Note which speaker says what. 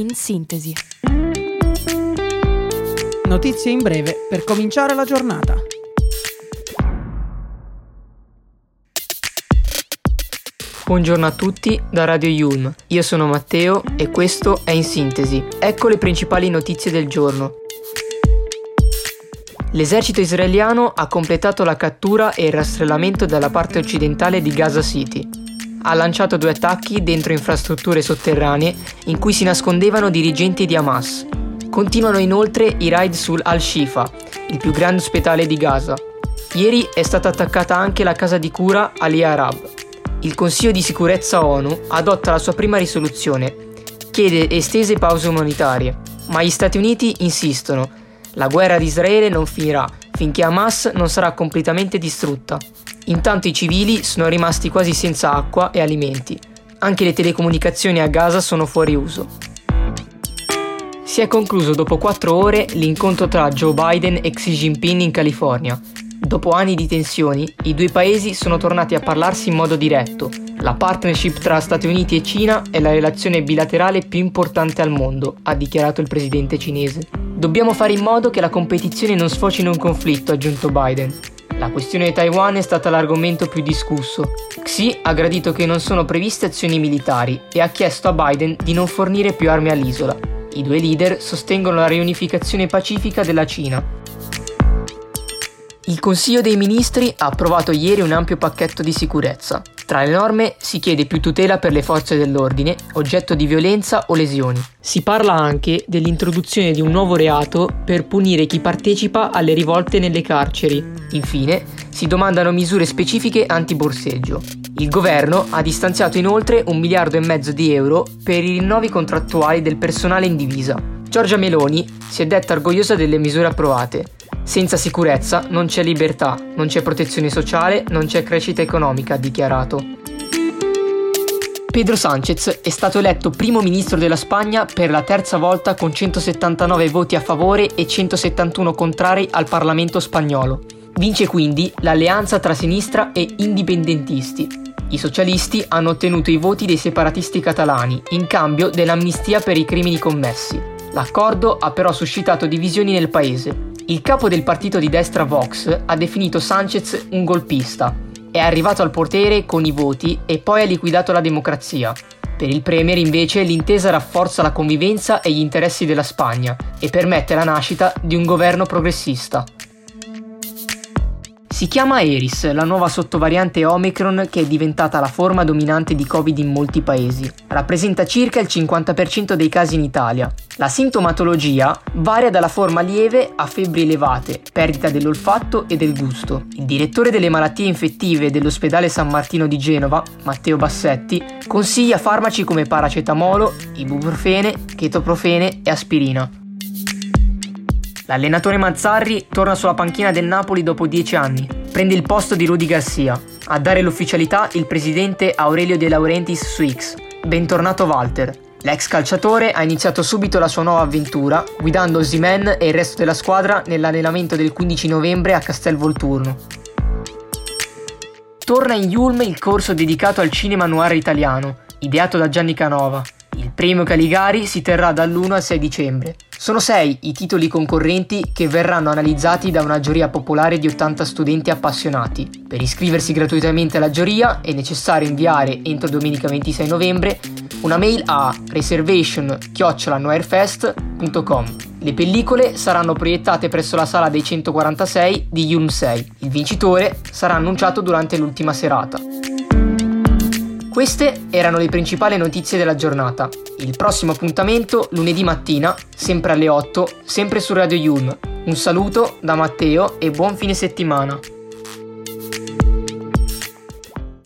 Speaker 1: in sintesi.
Speaker 2: Notizie in breve per cominciare la giornata.
Speaker 3: Buongiorno a tutti da Radio Yulm, io sono Matteo e questo è In Sintesi. Ecco le principali notizie del giorno. L'esercito israeliano ha completato la cattura e il rastrellamento della parte occidentale di Gaza City. Ha lanciato due attacchi dentro infrastrutture sotterranee in cui si nascondevano dirigenti di Hamas. Continuano inoltre i raid sul Al-Shifa, il più grande ospedale di Gaza. Ieri è stata attaccata anche la casa di cura Ali Arab, il Consiglio di sicurezza ONU adotta la sua prima risoluzione, chiede estese pause umanitarie, ma gli Stati Uniti insistono, la guerra di Israele non finirà finché Hamas non sarà completamente distrutta. Intanto i civili sono rimasti quasi senza acqua e alimenti. Anche le telecomunicazioni a Gaza sono fuori uso. Si è concluso dopo quattro ore l'incontro tra Joe Biden e Xi Jinping in California, Dopo anni di tensioni, i due paesi sono tornati a parlarsi in modo diretto. La partnership tra Stati Uniti e Cina è la relazione bilaterale più importante al mondo, ha dichiarato il presidente cinese. Dobbiamo fare in modo che la competizione non sfoci in un conflitto, ha aggiunto Biden. La questione di Taiwan è stata l'argomento più discusso. Xi ha gradito che non sono previste azioni militari e ha chiesto a Biden di non fornire più armi all'isola. I due leader sostengono la riunificazione pacifica della Cina il Consiglio dei Ministri ha approvato ieri un ampio pacchetto di sicurezza. Tra le norme si chiede più tutela per le forze dell'ordine, oggetto di violenza o lesioni. Si parla anche dell'introduzione di un nuovo reato per punire chi partecipa alle rivolte nelle carceri. Infine, si domandano misure specifiche anti-borseggio. Il governo ha distanziato inoltre un miliardo e mezzo di euro per i rinnovi contrattuali del personale in divisa. Giorgia Meloni si è detta orgogliosa delle misure approvate senza sicurezza non c'è libertà, non c'è protezione sociale, non c'è crescita economica, ha dichiarato. Pedro Sánchez è stato eletto primo ministro della Spagna per la terza volta con 179 voti a favore e 171 contrari al Parlamento spagnolo. Vince quindi l'alleanza tra sinistra e indipendentisti. I socialisti hanno ottenuto i voti dei separatisti catalani in cambio dell'amnistia per i crimini commessi. L'accordo ha però suscitato divisioni nel paese. Il capo del partito di destra Vox ha definito Sanchez un golpista. È arrivato al potere con i voti e poi ha liquidato la democrazia. Per il Premier invece l'intesa rafforza la convivenza e gli interessi della Spagna e permette la nascita di un governo progressista. Si chiama Eris, la nuova sottovariante Omicron che è diventata la forma dominante di Covid in molti paesi. Rappresenta circa il 50% dei casi in Italia. La sintomatologia varia dalla forma lieve a febbri elevate, perdita dell'olfatto e del gusto. Il direttore delle malattie infettive dell'ospedale San Martino di Genova, Matteo Bassetti, consiglia farmaci come paracetamolo, ibuprofene, chetoprofene e aspirina. L'allenatore Mazzarri torna sulla panchina del Napoli dopo 10 anni. Prende il posto di Rudy Garcia. A dare l'ufficialità il presidente Aurelio De Laurentiis su X. Bentornato Walter. L'ex calciatore ha iniziato subito la sua nuova avventura, guidando Osimen e il resto della squadra nell'allenamento del 15 novembre a Castel Volturno. Torna in Yulm il corso dedicato al cinema noir italiano, ideato da Gianni Canova. Premio Caligari si terrà dall'1 al 6 dicembre. Sono sei i titoli concorrenti che verranno analizzati da una giuria popolare di 80 studenti appassionati. Per iscriversi gratuitamente alla giuria è necessario inviare entro domenica 26 novembre una mail a reservation-noirfest.com. Le pellicole saranno proiettate presso la sala dei 146 di Yulm 6. Il vincitore sarà annunciato durante l'ultima serata. Queste erano le principali notizie della giornata. Il prossimo appuntamento lunedì mattina, sempre alle 8, sempre su Radio Yulm. Un saluto da Matteo e buon fine settimana.